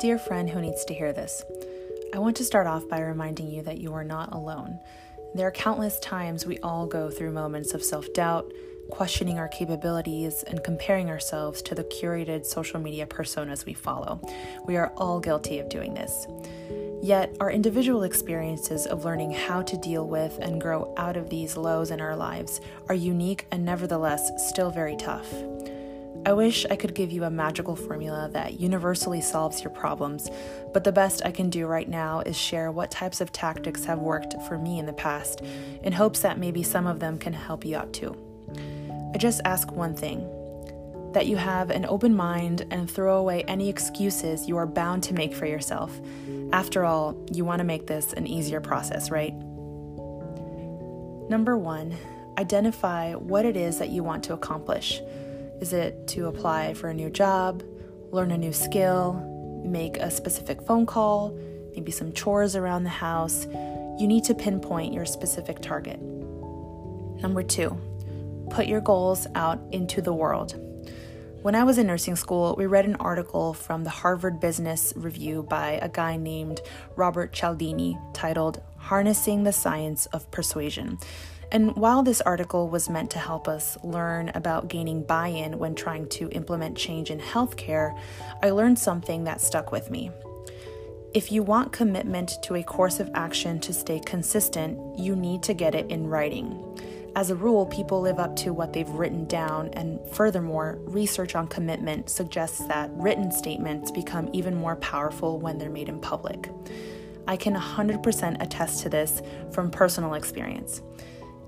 Dear friend who needs to hear this, I want to start off by reminding you that you are not alone. There are countless times we all go through moments of self doubt, questioning our capabilities, and comparing ourselves to the curated social media personas we follow. We are all guilty of doing this. Yet, our individual experiences of learning how to deal with and grow out of these lows in our lives are unique and nevertheless still very tough. I wish I could give you a magical formula that universally solves your problems, but the best I can do right now is share what types of tactics have worked for me in the past, in hopes that maybe some of them can help you out too. I just ask one thing that you have an open mind and throw away any excuses you are bound to make for yourself. After all, you want to make this an easier process, right? Number one, identify what it is that you want to accomplish. Is it to apply for a new job, learn a new skill, make a specific phone call, maybe some chores around the house? You need to pinpoint your specific target. Number two, put your goals out into the world. When I was in nursing school, we read an article from the Harvard Business Review by a guy named Robert Cialdini titled Harnessing the Science of Persuasion. And while this article was meant to help us learn about gaining buy in when trying to implement change in healthcare, I learned something that stuck with me. If you want commitment to a course of action to stay consistent, you need to get it in writing. As a rule, people live up to what they've written down, and furthermore, research on commitment suggests that written statements become even more powerful when they're made in public. I can 100% attest to this from personal experience.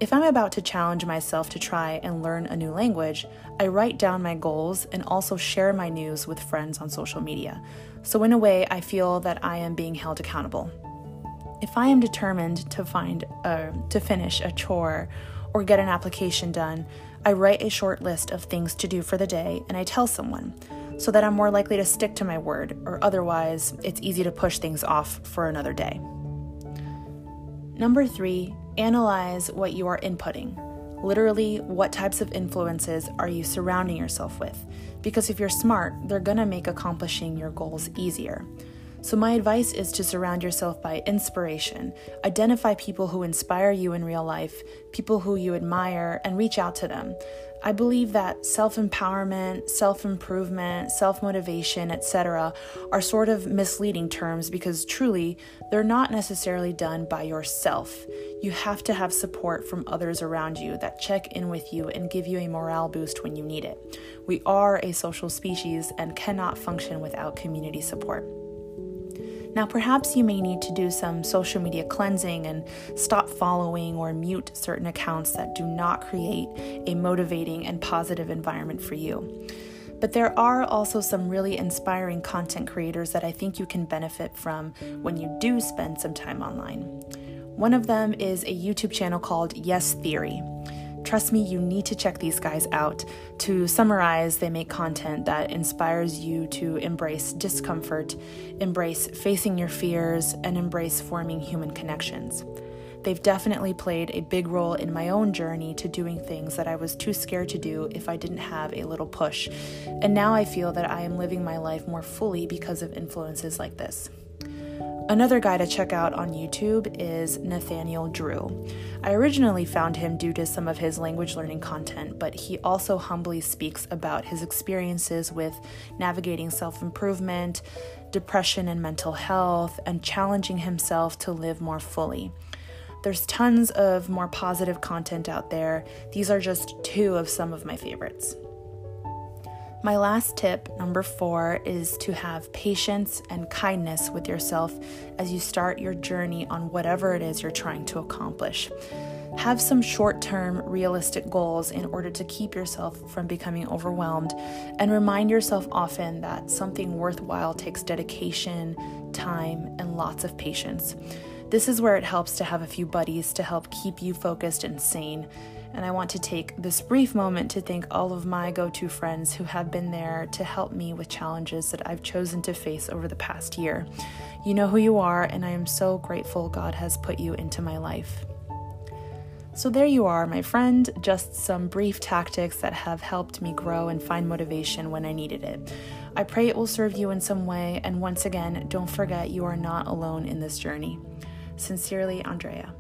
If I'm about to challenge myself to try and learn a new language, I write down my goals and also share my news with friends on social media. So, in a way, I feel that I am being held accountable. If I am determined to find uh, to finish a chore or get an application done, I write a short list of things to do for the day and I tell someone so that I'm more likely to stick to my word, or otherwise, it's easy to push things off for another day. Number three, analyze what you are inputting. Literally, what types of influences are you surrounding yourself with? Because if you're smart, they're gonna make accomplishing your goals easier. So, my advice is to surround yourself by inspiration. Identify people who inspire you in real life, people who you admire, and reach out to them. I believe that self empowerment, self improvement, self motivation, etc., are sort of misleading terms because truly, they're not necessarily done by yourself. You have to have support from others around you that check in with you and give you a morale boost when you need it. We are a social species and cannot function without community support. Now, perhaps you may need to do some social media cleansing and stop following or mute certain accounts that do not create a motivating and positive environment for you. But there are also some really inspiring content creators that I think you can benefit from when you do spend some time online. One of them is a YouTube channel called Yes Theory. Trust me, you need to check these guys out. To summarize, they make content that inspires you to embrace discomfort, embrace facing your fears, and embrace forming human connections. They've definitely played a big role in my own journey to doing things that I was too scared to do if I didn't have a little push. And now I feel that I am living my life more fully because of influences like this. Another guy to check out on YouTube is Nathaniel Drew. I originally found him due to some of his language learning content, but he also humbly speaks about his experiences with navigating self improvement, depression and mental health, and challenging himself to live more fully. There's tons of more positive content out there. These are just two of some of my favorites. My last tip, number four, is to have patience and kindness with yourself as you start your journey on whatever it is you're trying to accomplish. Have some short term, realistic goals in order to keep yourself from becoming overwhelmed, and remind yourself often that something worthwhile takes dedication, time, and lots of patience. This is where it helps to have a few buddies to help keep you focused and sane and I want to take this brief moment to thank all of my go to friends who have been there to help me with challenges that I've chosen to face over the past year. You know who you are, and I am so grateful God has put you into my life. So, there you are, my friend, just some brief tactics that have helped me grow and find motivation when I needed it. I pray it will serve you in some way, and once again, don't forget you are not alone in this journey. Sincerely, Andrea.